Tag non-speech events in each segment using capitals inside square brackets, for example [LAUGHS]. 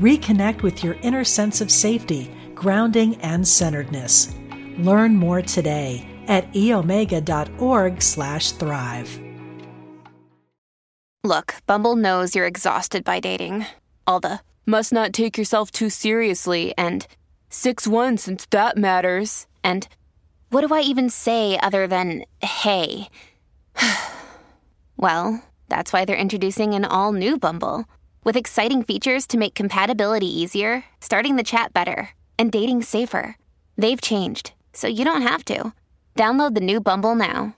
Reconnect with your inner sense of safety, grounding, and centeredness. Learn more today at eomega.org/thrive. Look, Bumble knows you're exhausted by dating. All the must not take yourself too seriously and 6-1 since that matters. And what do I even say other than hey? [SIGHS] well, that's why they're introducing an all new Bumble with exciting features to make compatibility easier, starting the chat better, and dating safer. They've changed, so you don't have to. Download the new Bumble now.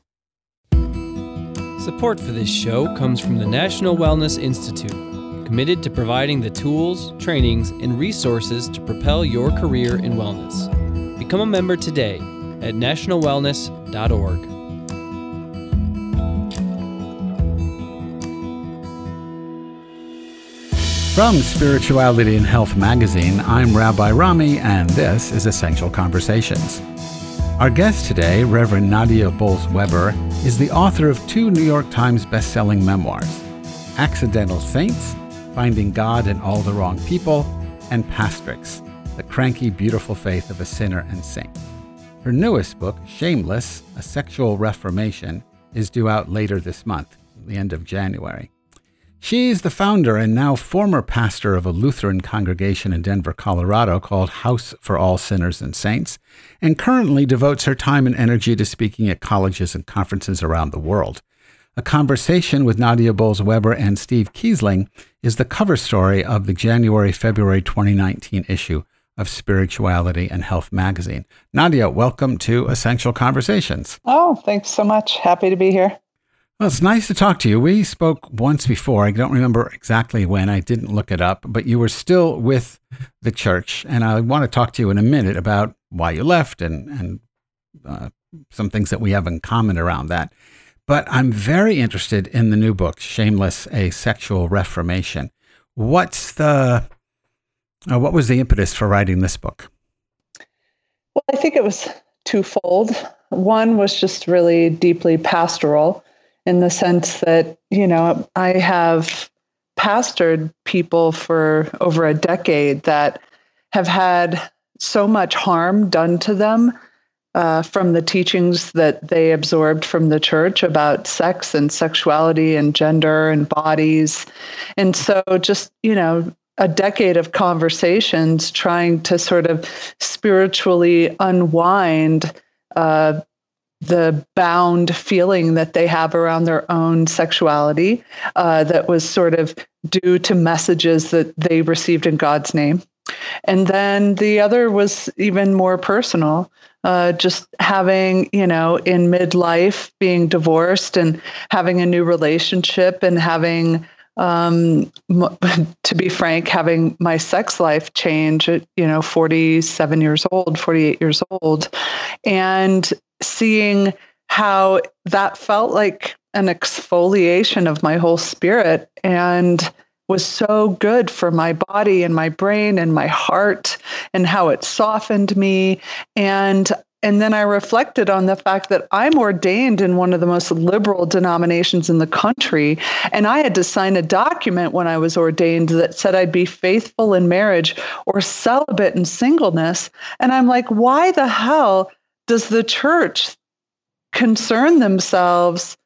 Support for this show comes from the National Wellness Institute, committed to providing the tools, trainings, and resources to propel your career in wellness. Become a member today at nationalwellness.org. From Spirituality and Health magazine, I'm Rabbi Rami, and this is Essential Conversations. Our guest today, Reverend Nadia Bolz-Weber, is the author of two New York Times best-selling memoirs, Accidental Saints, Finding God in All the Wrong People, and Pastrix, The Cranky Beautiful Faith of a Sinner and Saint. Her newest book, Shameless, A Sexual Reformation, is due out later this month, the end of January. She's the founder and now former pastor of a Lutheran congregation in Denver, Colorado called House for All Sinners and Saints, and currently devotes her time and energy to speaking at colleges and conferences around the world. A conversation with Nadia Bolz-Weber and Steve Kiesling is the cover story of the January February 2019 issue of Spirituality and Health magazine. Nadia, welcome to Essential Conversations. Oh, thanks so much. Happy to be here. Well, it's nice to talk to you. We spoke once before. I don't remember exactly when. I didn't look it up, but you were still with the church. And I want to talk to you in a minute about why you left and, and uh, some things that we have in common around that. But I'm very interested in the new book, Shameless, A Sexual Reformation. What's the, uh, what was the impetus for writing this book? Well, I think it was twofold. One was just really deeply pastoral in the sense that, you know, I have pastored people for over a decade that have had so much harm done to them uh, from the teachings that they absorbed from the church about sex and sexuality and gender and bodies. And so, just, you know, a decade of conversations trying to sort of spiritually unwind uh, the bound feeling that they have around their own sexuality uh, that was sort of due to messages that they received in God's name. And then the other was even more personal, uh, just having, you know, in midlife, being divorced and having a new relationship and having um, [LAUGHS] to be frank, having my sex life change at, you know, 47 years old, 48 years old, and seeing how that felt like an exfoliation of my whole spirit and was so good for my body and my brain and my heart and how it softened me. And and then I reflected on the fact that I'm ordained in one of the most liberal denominations in the country. And I had to sign a document when I was ordained that said I'd be faithful in marriage or celibate in singleness. And I'm like, why the hell does the church concern themselves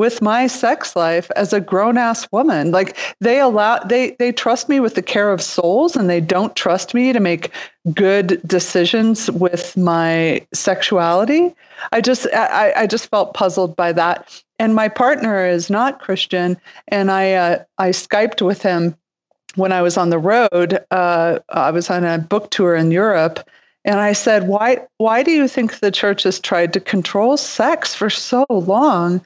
with my sex life as a grown ass woman. Like they allow they they trust me with the care of souls and they don't trust me to make good decisions with my sexuality. I just I, I just felt puzzled by that. And my partner is not Christian and I uh, I Skyped with him when I was on the road. Uh, I was on a book tour in Europe and I said, "Why why do you think the church has tried to control sex for so long?"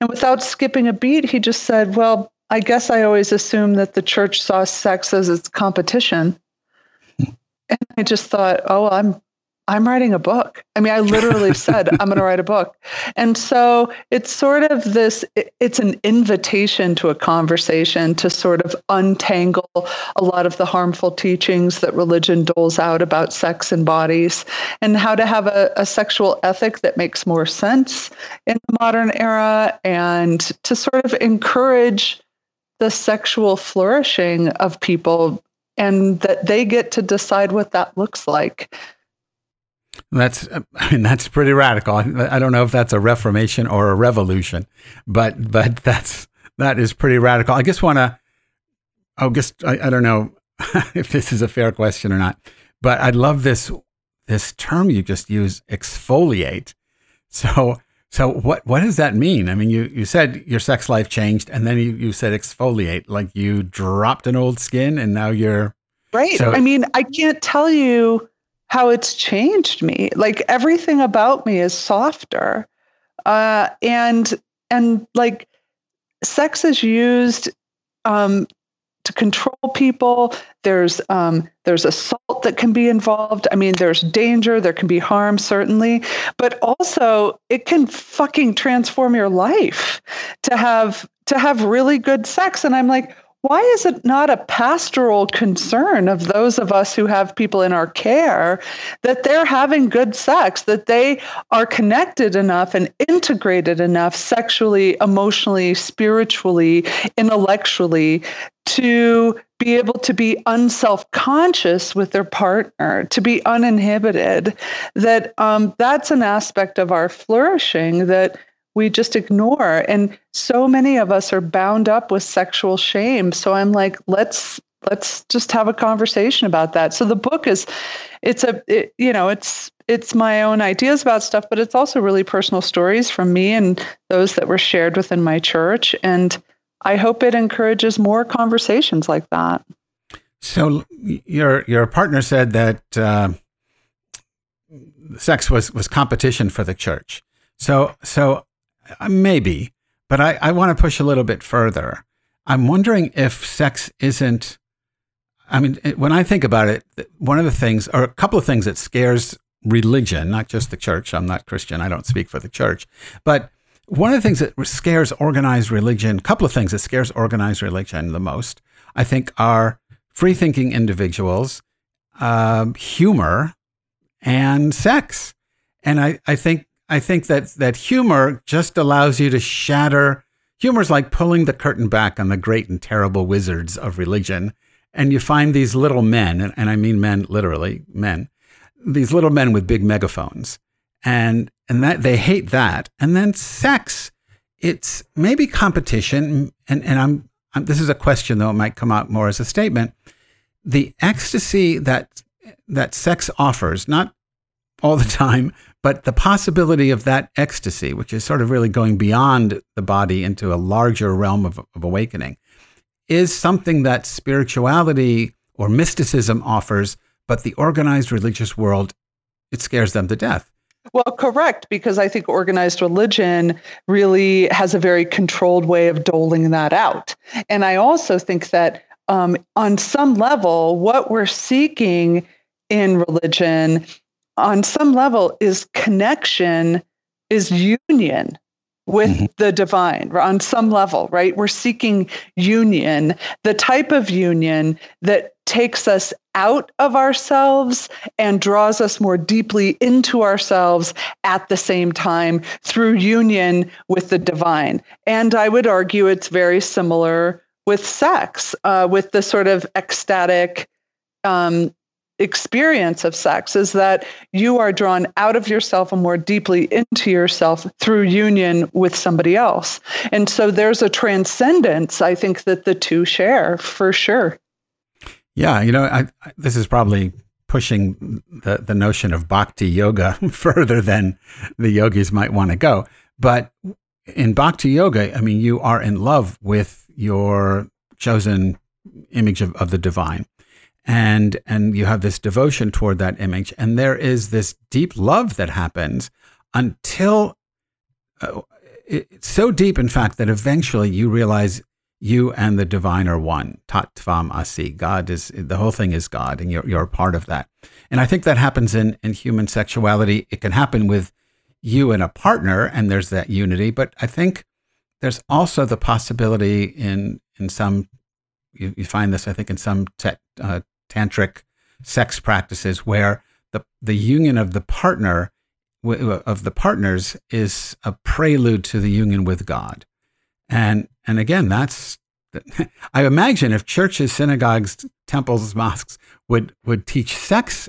And without skipping a beat, he just said, Well, I guess I always assumed that the church saw sex as its competition. And I just thought, oh, I'm I'm writing a book. I mean, I literally [LAUGHS] said, I'm going to write a book. And so it's sort of this, it's an invitation to a conversation to sort of untangle a lot of the harmful teachings that religion doles out about sex and bodies and how to have a, a sexual ethic that makes more sense in the modern era and to sort of encourage the sexual flourishing of people and that they get to decide what that looks like. That's, [LAUGHS] I mean, that's pretty radical. I don't know if that's a reformation or a revolution, but, but [LAUGHS] that's, that is pretty radical. I just want to, I guess, I, I don't know [LAUGHS] if this is a fair question or not, but I love this, this term you just used, exfoliate. So, so what, what does that mean? I mean, you, you said your sex life changed and then you, you said exfoliate, like you dropped an old skin and now you're. Right. So, I mean, I can't tell you how it's changed me. Like everything about me is softer. Uh, and and like sex is used um, to control people. There's um, there's assault that can be involved. I mean, there's danger. There can be harm, certainly, but also it can fucking transform your life to have to have really good sex. And I'm like, why is it not a pastoral concern of those of us who have people in our care that they're having good sex, that they are connected enough and integrated enough sexually, emotionally, spiritually, intellectually to be able to be unself conscious with their partner, to be uninhibited? That um, that's an aspect of our flourishing that we just ignore. And so many of us are bound up with sexual shame. So i'm like let's let's just have a conversation about that. So the book is it's a it, you know it's it's my own ideas about stuff but it's also really personal stories from me and those that were shared within my church. And i hope it encourages more conversations like that. So your your partner said that uh, sex was was competition for the church. So so maybe, but I, I want to push a little bit further. I'm wondering if sex isn't. I mean, when I think about it, one of the things, or a couple of things that scares religion, not just the church. I'm not Christian. I don't speak for the church. But one of the things that scares organized religion, a couple of things that scares organized religion the most, I think, are free thinking individuals, uh, humor, and sex. And I, I think I think that that humor just allows you to shatter. Humor's like pulling the curtain back on the great and terrible wizards of religion, and you find these little men, and, I mean men literally, men, these little men with big megaphones, and and that they hate that. And then sex, it's maybe competition, and and I'm, I'm this is a question though it might come out more as a statement. The ecstasy that that sex offers, not all the [LAUGHS] time, but the possibility of that ecstasy, which is sort of really going beyond the body into a larger realm of, of awakening, is something that spirituality or mysticism offers, but the organized religious world, it scares them to death. Well, correct, because I think organized religion really has a very controlled way of doling that out. And I also think that um, on some level, what we're seeking in religion on some level is connection, is union with mm-hmm. the divine on some level, right? We're seeking union, the type of union that takes us out of ourselves and draws us more deeply into ourselves at the same time through union with the divine. And I would argue it's very similar with sex, uh, with the sort of ecstatic um, experience of sex is that you are drawn out of yourself and more deeply into yourself through union with somebody else. And so there's a transcendence, I think, that the two share for sure. Yeah, you know, I, I, this is probably pushing the, the notion of bhakti yoga [LAUGHS] further than the yogis might want to go. But in bhakti yoga, I mean, you are in love with your chosen image of, of the divine and and you have this devotion toward that image and there is this deep love that happens until uh, it's so deep in fact that eventually you realize you and the divine are one. Tat tvam asi. God is the whole thing is God, and you're you're a part of that. And I think that happens in in human sexuality. It can happen with you and a partner, and there's that unity. But I think there's also the possibility in in some you, you find this I think in some te- uh, tantric sex practices where the the union of the partner of the partners is a prelude to the union with God. And and again, that's [LAUGHS] I imagine if churches, synagogues, temples, mosques would would teach sex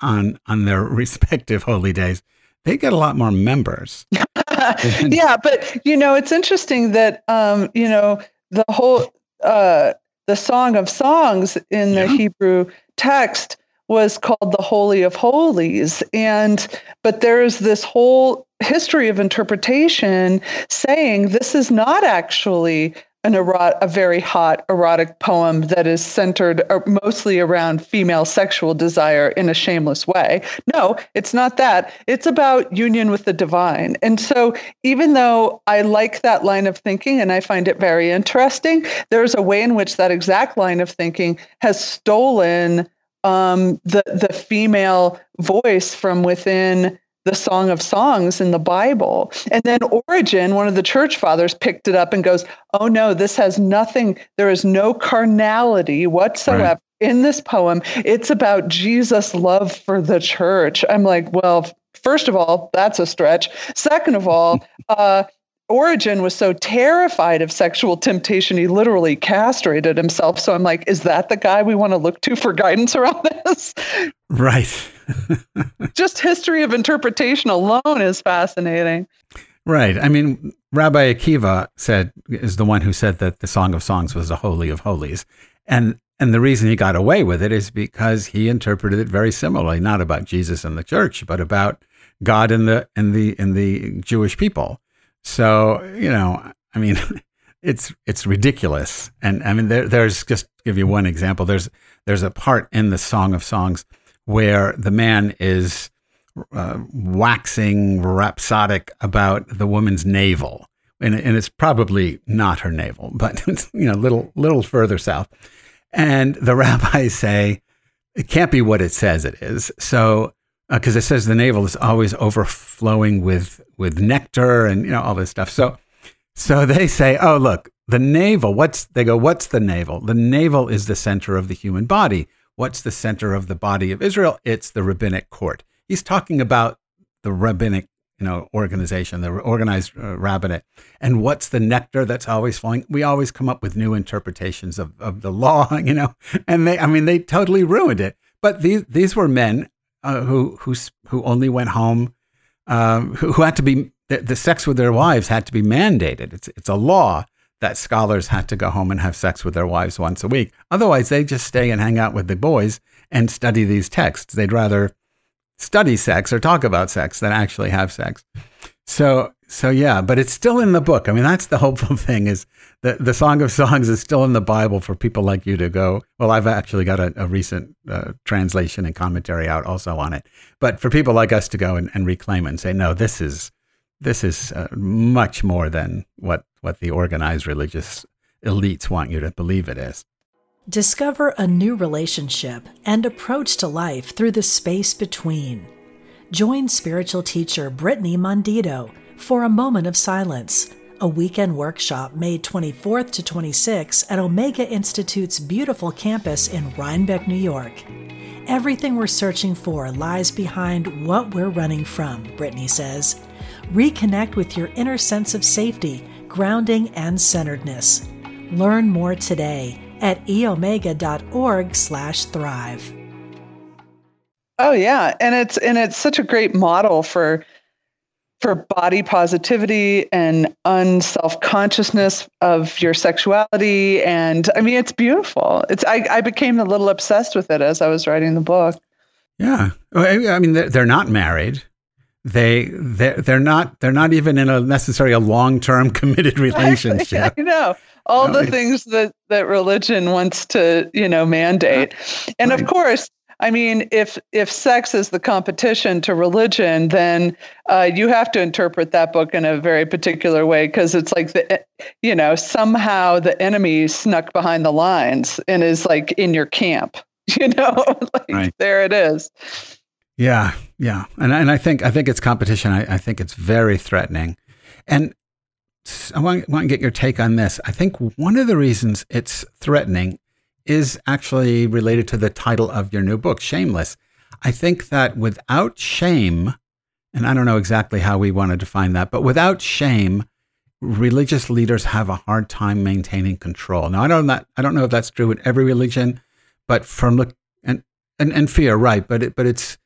on on their [LAUGHS] respective holy days, they get a lot more members. [LAUGHS] yeah, but you know, it's interesting that um, you know the whole uh, the Song of Songs in the yeah. Hebrew text was called the Holy of Holies. And, but there's this whole history of interpretation saying this is not actually an erot- a very hot erotic poem that is centered uh, mostly around female sexual desire in a shameless way. No, it's not that. It's about union with the divine. And so, even though I like that line of thinking and I find it very interesting, there's a way in which that exact line of thinking has stolen um, the the female voice from within the Song of Songs in the Bible. And then Origen, one of the church fathers, picked it up and goes, "Oh no, this has nothing. There is no carnality whatsoever." Right. In this poem, it's about Jesus' love for the church. I'm like, well, first of all, that's a stretch. Second of all, [LAUGHS] uh, Origen was so terrified of sexual temptation, he literally castrated himself. So I'm like, is that the guy we want to look to for guidance around this? Right. [LAUGHS] Just history of interpretation alone is fascinating. Right. I mean, Rabbi Akiva said is the one who said that the Song of Songs was the holy of holies. And and the reason he got away with it is because he interpreted it very similarly, not about Jesus and the church, but about God and the and the and the Jewish people. So, you know, I mean, [LAUGHS] it's it's ridiculous. And I mean, there, there's just give you one example. There's there's a part in the Song of Songs where the man is uh, waxing rhapsodic about the woman's navel, and, and it's probably not her navel, but [LAUGHS] it's you know little little further south. And the [LAUGHS] rabbis say it can't be what it says it is. So because uh, it says the navel is always overflowing with with nectar and you know all this stuff. So so they say, oh look, the navel. What's they go? What's the navel? The navel is the center of the human body. What's the center of the body of Israel? It's the rabbinic court. He's talking about the rabbinic you know organization, the organized uh, rabbinate. And what's the nectar that's always flowing? We always come up with new interpretations of, of the law, [LAUGHS] you know. And they, I mean, they totally ruined it. But these these were men uh, who who who only went home, um, who, who, had to be the, the, sex with their wives had to be mandated. It's it's a law that scholars had to go home and have sex with their wives once a week. Otherwise, they just stay and hang out with the boys and study these texts. They'd rather study sex or talk about sex than actually have sex. So so yeah, but it's still in the book. I mean, that's the [LAUGHS] hopeful thing is the the Song of Songs is still in the Bible for people like you to go. Well, I've actually got a, a recent uh, translation and commentary out also on it. But for people like us to go and, and reclaim it and say, no, this is this is uh, much more than what what the organized religious elites want you to believe it is. Discover a new relationship and approach to life through the space between. Join spiritual teacher Brittany Mondito for a moment of silence, a weekend workshop May 24th to 26 at Omega Institute's beautiful campus in Rhinebeck, New York. Everything we're searching for lies behind what we're running from, Brittany says. Reconnect with your inner sense of safety, grounding, and centeredness. Learn more today at eomega.org/thrive. Oh yeah, and it's and it's such a great model for for body positivity and unself consciousness of your sexuality. And I mean, it's beautiful. It's I, I became a little obsessed with it as I was writing the book. Yeah, oh, I mean, they're not married. They they're, they're not they're not even in a necessarily a long term [LAUGHS] committed [LAUGHS] relationship. I know all no, the things that that religion wants to you know mandate, and right. of course I mean, if if sex is the competition to religion, then uh, you have to interpret that book in a very particular way because it's like the, you know, somehow the enemy snuck behind the lines and is like in your camp. [LAUGHS] You know, like right. there it is. Yeah, yeah, and and I think I think it's competition. I, I think it's very threatening, and I want, want to get your take on this. I think one of the reasons it's threatening is actually related to the title of your new book, Shameless. I think that without shame, and I don't know exactly how we want to define that, but without shame, religious leaders have a hard time maintaining control. Now, I don't that I don't know if that's true in every religion, but from look and and, and fear, right? But it, but it's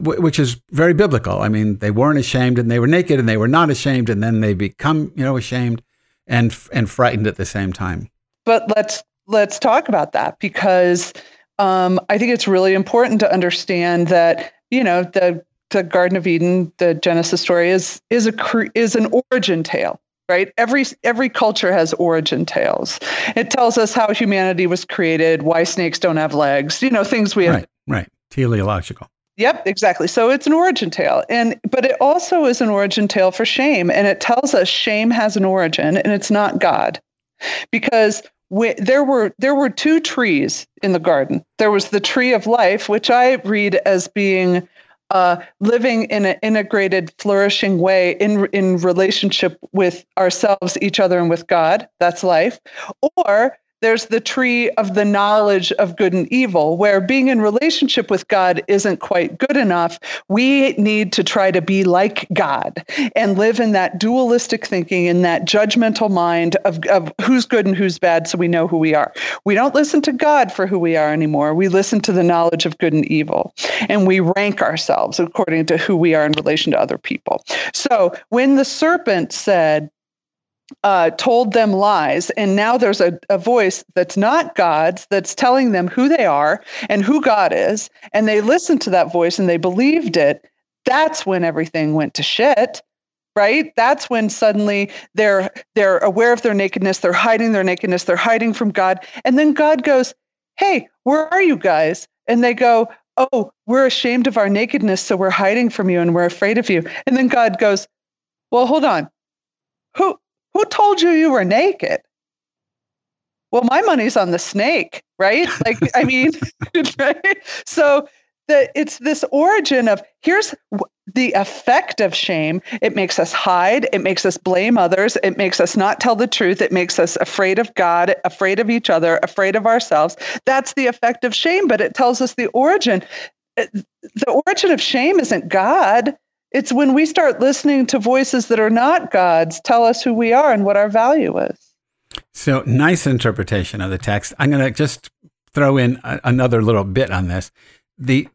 which is very biblical. I mean, they weren't ashamed and they were naked and they were not ashamed and then they become, you know, ashamed and and frightened at the same time. But let's let's talk about that because um, I think it's really important to understand that you know the the Garden of Eden, the Genesis story is is a is an origin tale, right? Every every culture has origin tales. It tells us how humanity was created, why snakes don't have legs, you know, things we have. Right, right. Teleological. Yep, exactly. So it's an origin tale. And but it also is an origin tale for shame and it tells us shame has an origin and it's not God. Because we, there were there were two trees in the garden. There was the tree of life, which I read as being uh, living in an integrated, flourishing way in in relationship with ourselves, each other, and with God. That's life. Or there's the tree of the knowledge of good and evil, where being in relationship with God isn't quite good enough. We need to try to be like God and live in that dualistic thinking, in that judgmental mind of, of who's good and who's bad, so we know who we are. We don't listen to God for who we are anymore. We listen to the knowledge of good and evil, and we rank ourselves according to who we are in relation to other people. So when the serpent said, uh, told them lies, and now there's a, a voice that's not God's that's telling them who they are and who God is, and they listened to that voice and they believed it. That's when everything went to shit right? That's when suddenly they're they're aware of their nakedness they're hiding their nakedness they're hiding from god. And then god goes hey where are you guys? And they go oh we're ashamed of our nakedness so we're hiding from you and we're afraid of you. And then god goes well hold on. Who who told you you were naked? Well, my money's on the snake, right? Like, I mean, [LAUGHS] right? So the, it's this origin of here's the effect of shame. It makes us hide. It makes us blame others. It makes us not tell the truth. It makes us afraid of God, afraid of each other, afraid of ourselves. That's the effect of shame, but it tells us the origin. Uh, the origin of shame isn't God. It's when we start listening to voices that are not God's tell us who we are and what our value is. So, nice interpretation of the text. I'm going to just throw in a, another little bit on this. The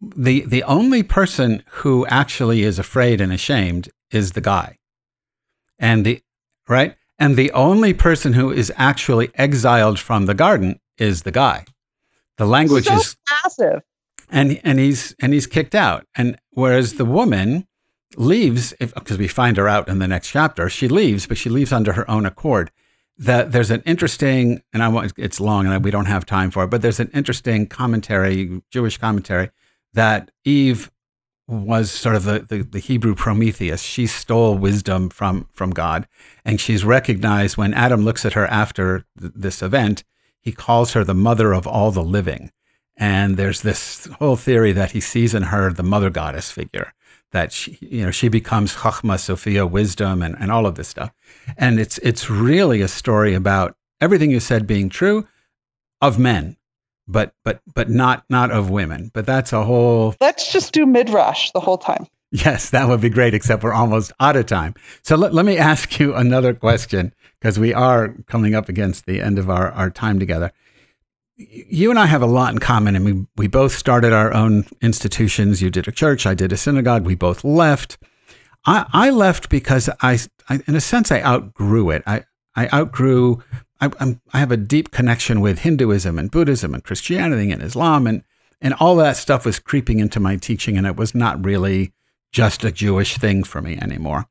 the the only person who actually is afraid and ashamed is the guy. And the right? And the only person who is actually exiled from the garden is the guy. The language so is passive and and he's and he's kicked out. And whereas the woman leaves, because we find her out in the next chapter, she leaves, but she leaves under her own accord. That there's an interesting, and I want it's long, and we don't have time for it, but there's an interesting commentary, Jewish commentary, that Eve was sort of the, the, the, Hebrew Prometheus. She stole wisdom from, from God. And she's recognized when Adam looks at her after th- this event, he calls her the mother of all the living. And there's this whole theory that he sees in her the mother goddess figure, that she, you know, she becomes Chachma, Sophia, wisdom, and, and all of this stuff. And it's, it's really a story about everything you said being true of men, but, but, but not, not of women. But that's a whole. Let's just do midrash the whole time. Yes, that would be great, except we're almost out of time. So let, let me ask you another question because we are coming up against the end of our, our time together you and I have a lot in common, and we, we both started our own institutions. You did a church, I did a synagogue. We both left. I, I left because I, I, in a sense, I outgrew it. I, I outgrew, I, I'm, I have a deep connection with Hinduism and Buddhism and Christianity and Islam, and, and all that stuff was creeping into my teaching, and it was not really just a Jewish thing for me anymore.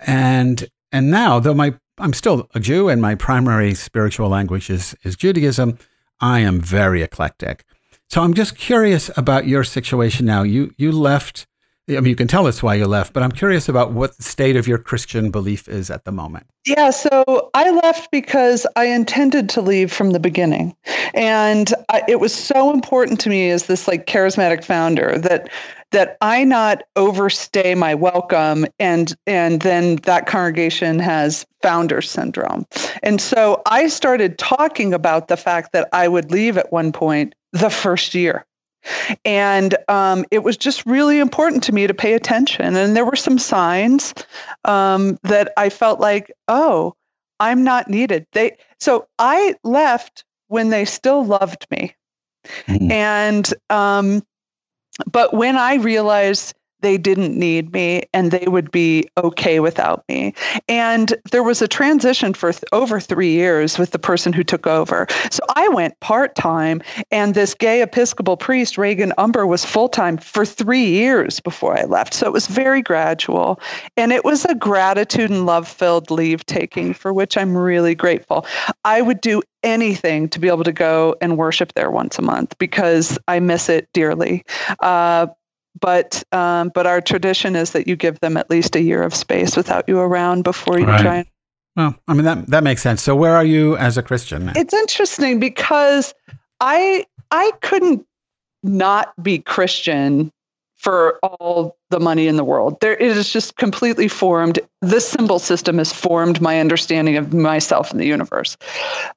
And and now, though my I'm still a Jew, and my primary spiritual language is, is Judaism. I am very eclectic. So I'm just curious about your situation now. You you left I mean, you can tell us why you left, but I'm curious about what the state of your Christian belief is at the moment. Yeah, so I left because I intended to leave from the beginning. And I, it was so important to me as this like charismatic founder that that I not overstay my welcome and and then that congregation has founder syndrome. And so I started talking about the fact that I would leave at one point the first year. And um, it was just really important to me to pay attention. And there were some signs um, that I felt like, oh, I'm not needed. They so I left when they still loved me, mm-hmm. and um, but when I realized they didn't need me and they would be okay without me. And there was a transition for th- over three years with the person who took over. So I went part time, and this gay Episcopal priest, Reagan Humber, was full time for three years before I left. So it was very gradual. And it was a gratitude and love filled leave taking for which I'm really grateful. I would do anything to be able to go and worship there once a month because I miss it dearly. Uh, but um, but our tradition is that you give them at least a year of space without you around before you right. try. And- well, I mean that that makes sense. So where are you as a Christian? Now? It's interesting because I I couldn't not be Christian for all the money in the world. There it is just completely formed. This symbol system has formed my understanding of myself and the universe.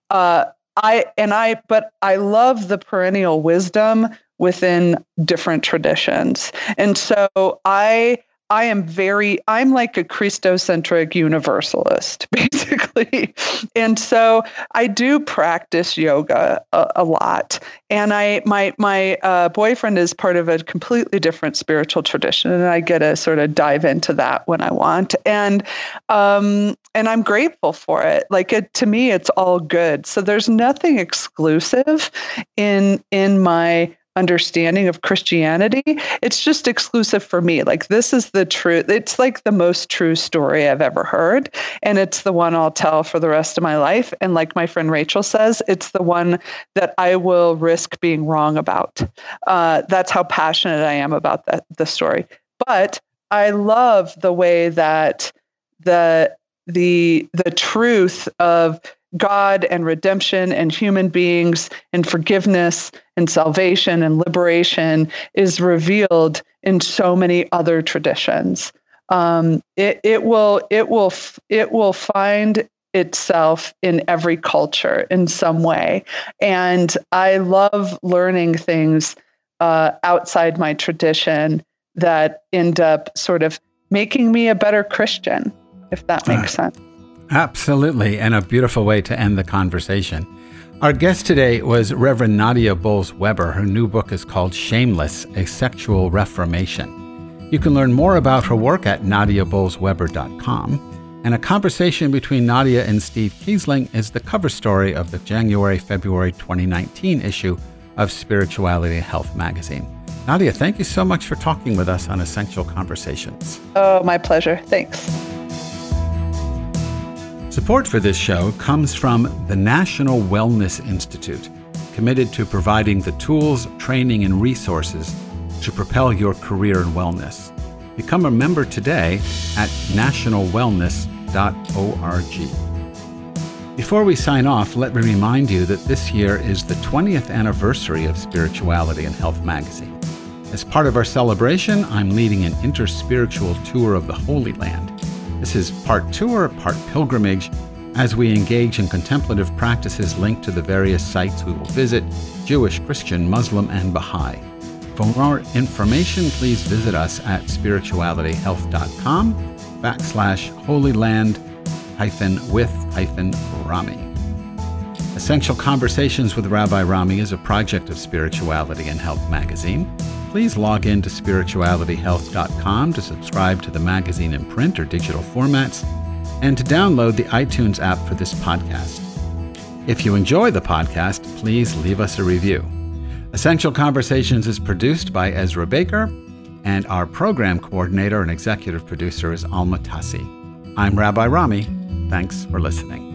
Uh, I and I, but I love the perennial wisdom within different traditions. And so I I am very I'm like a Christocentric universalist [LAUGHS] basically. and so I do practice yoga a, a lot. And I my my uh, boyfriend is part of a completely different spiritual tradition and I get to sort of dive into that when I want. And um and I'm grateful for it. Like it to me it's all good. So there's nothing exclusive in in my understanding of Christianity. It's just exclusive for me. Like, this is the truth. It's like the most true story I've ever heard. And it's the one I'll tell for the rest of my life. And like my friend Rachel says, it's the one that I will risk being wrong about. Uh, that's how passionate I am about that, the story. But I love the way that the the the truth of God and redemption and human beings and forgiveness and salvation and liberation is revealed in so many other traditions. Um, it, it will it will it will find itself in every culture in some way, and I love learning things uh, outside my tradition that end up sort of making me a better Christian, if that makes uh, sense. Absolutely, and a beautiful way to end the conversation. Our guest today was Reverend Nadia Bolz Weber. Her new book is called Shameless A Sexual Reformation. You can learn more about her work at nadiabolzweber.com. And a conversation between Nadia and Steve Kiesling is the cover story of the January February 2019 issue of Spirituality Health magazine. Nadia, thank you so much for talking with us on Essential Conversations. Oh, my pleasure. Thanks. Support for this show comes from the National Wellness Institute, committed to providing the tools, training, and resources to propel your career in wellness. Become a member today at nationalwellness.org. Before we sign off, let me remind you that this year is the 20th anniversary of Spirituality and Health magazine. As part of our celebration, I'm leading an interspiritual tour of the Holy Land this is part tour, part pilgrimage, as we engage in contemplative practices linked to the various sites we will visit Jewish, Christian, Muslim, and Baha'i. For more information, please visit us at spiritualityhealth.com backslash holyland hyphen with hyphen Rami. Essential Conversations with Rabbi Rami is a project of Spirituality and Health magazine please log in to spiritualityhealth.com to subscribe to the magazine in print or digital formats and to download the iTunes app for this podcast. If you enjoy the podcast, please leave us a review. Essential Conversations is produced by Ezra Baker, and our program coordinator and executive producer is Alma Tassi. I'm Rabbi Rami. Thanks for listening.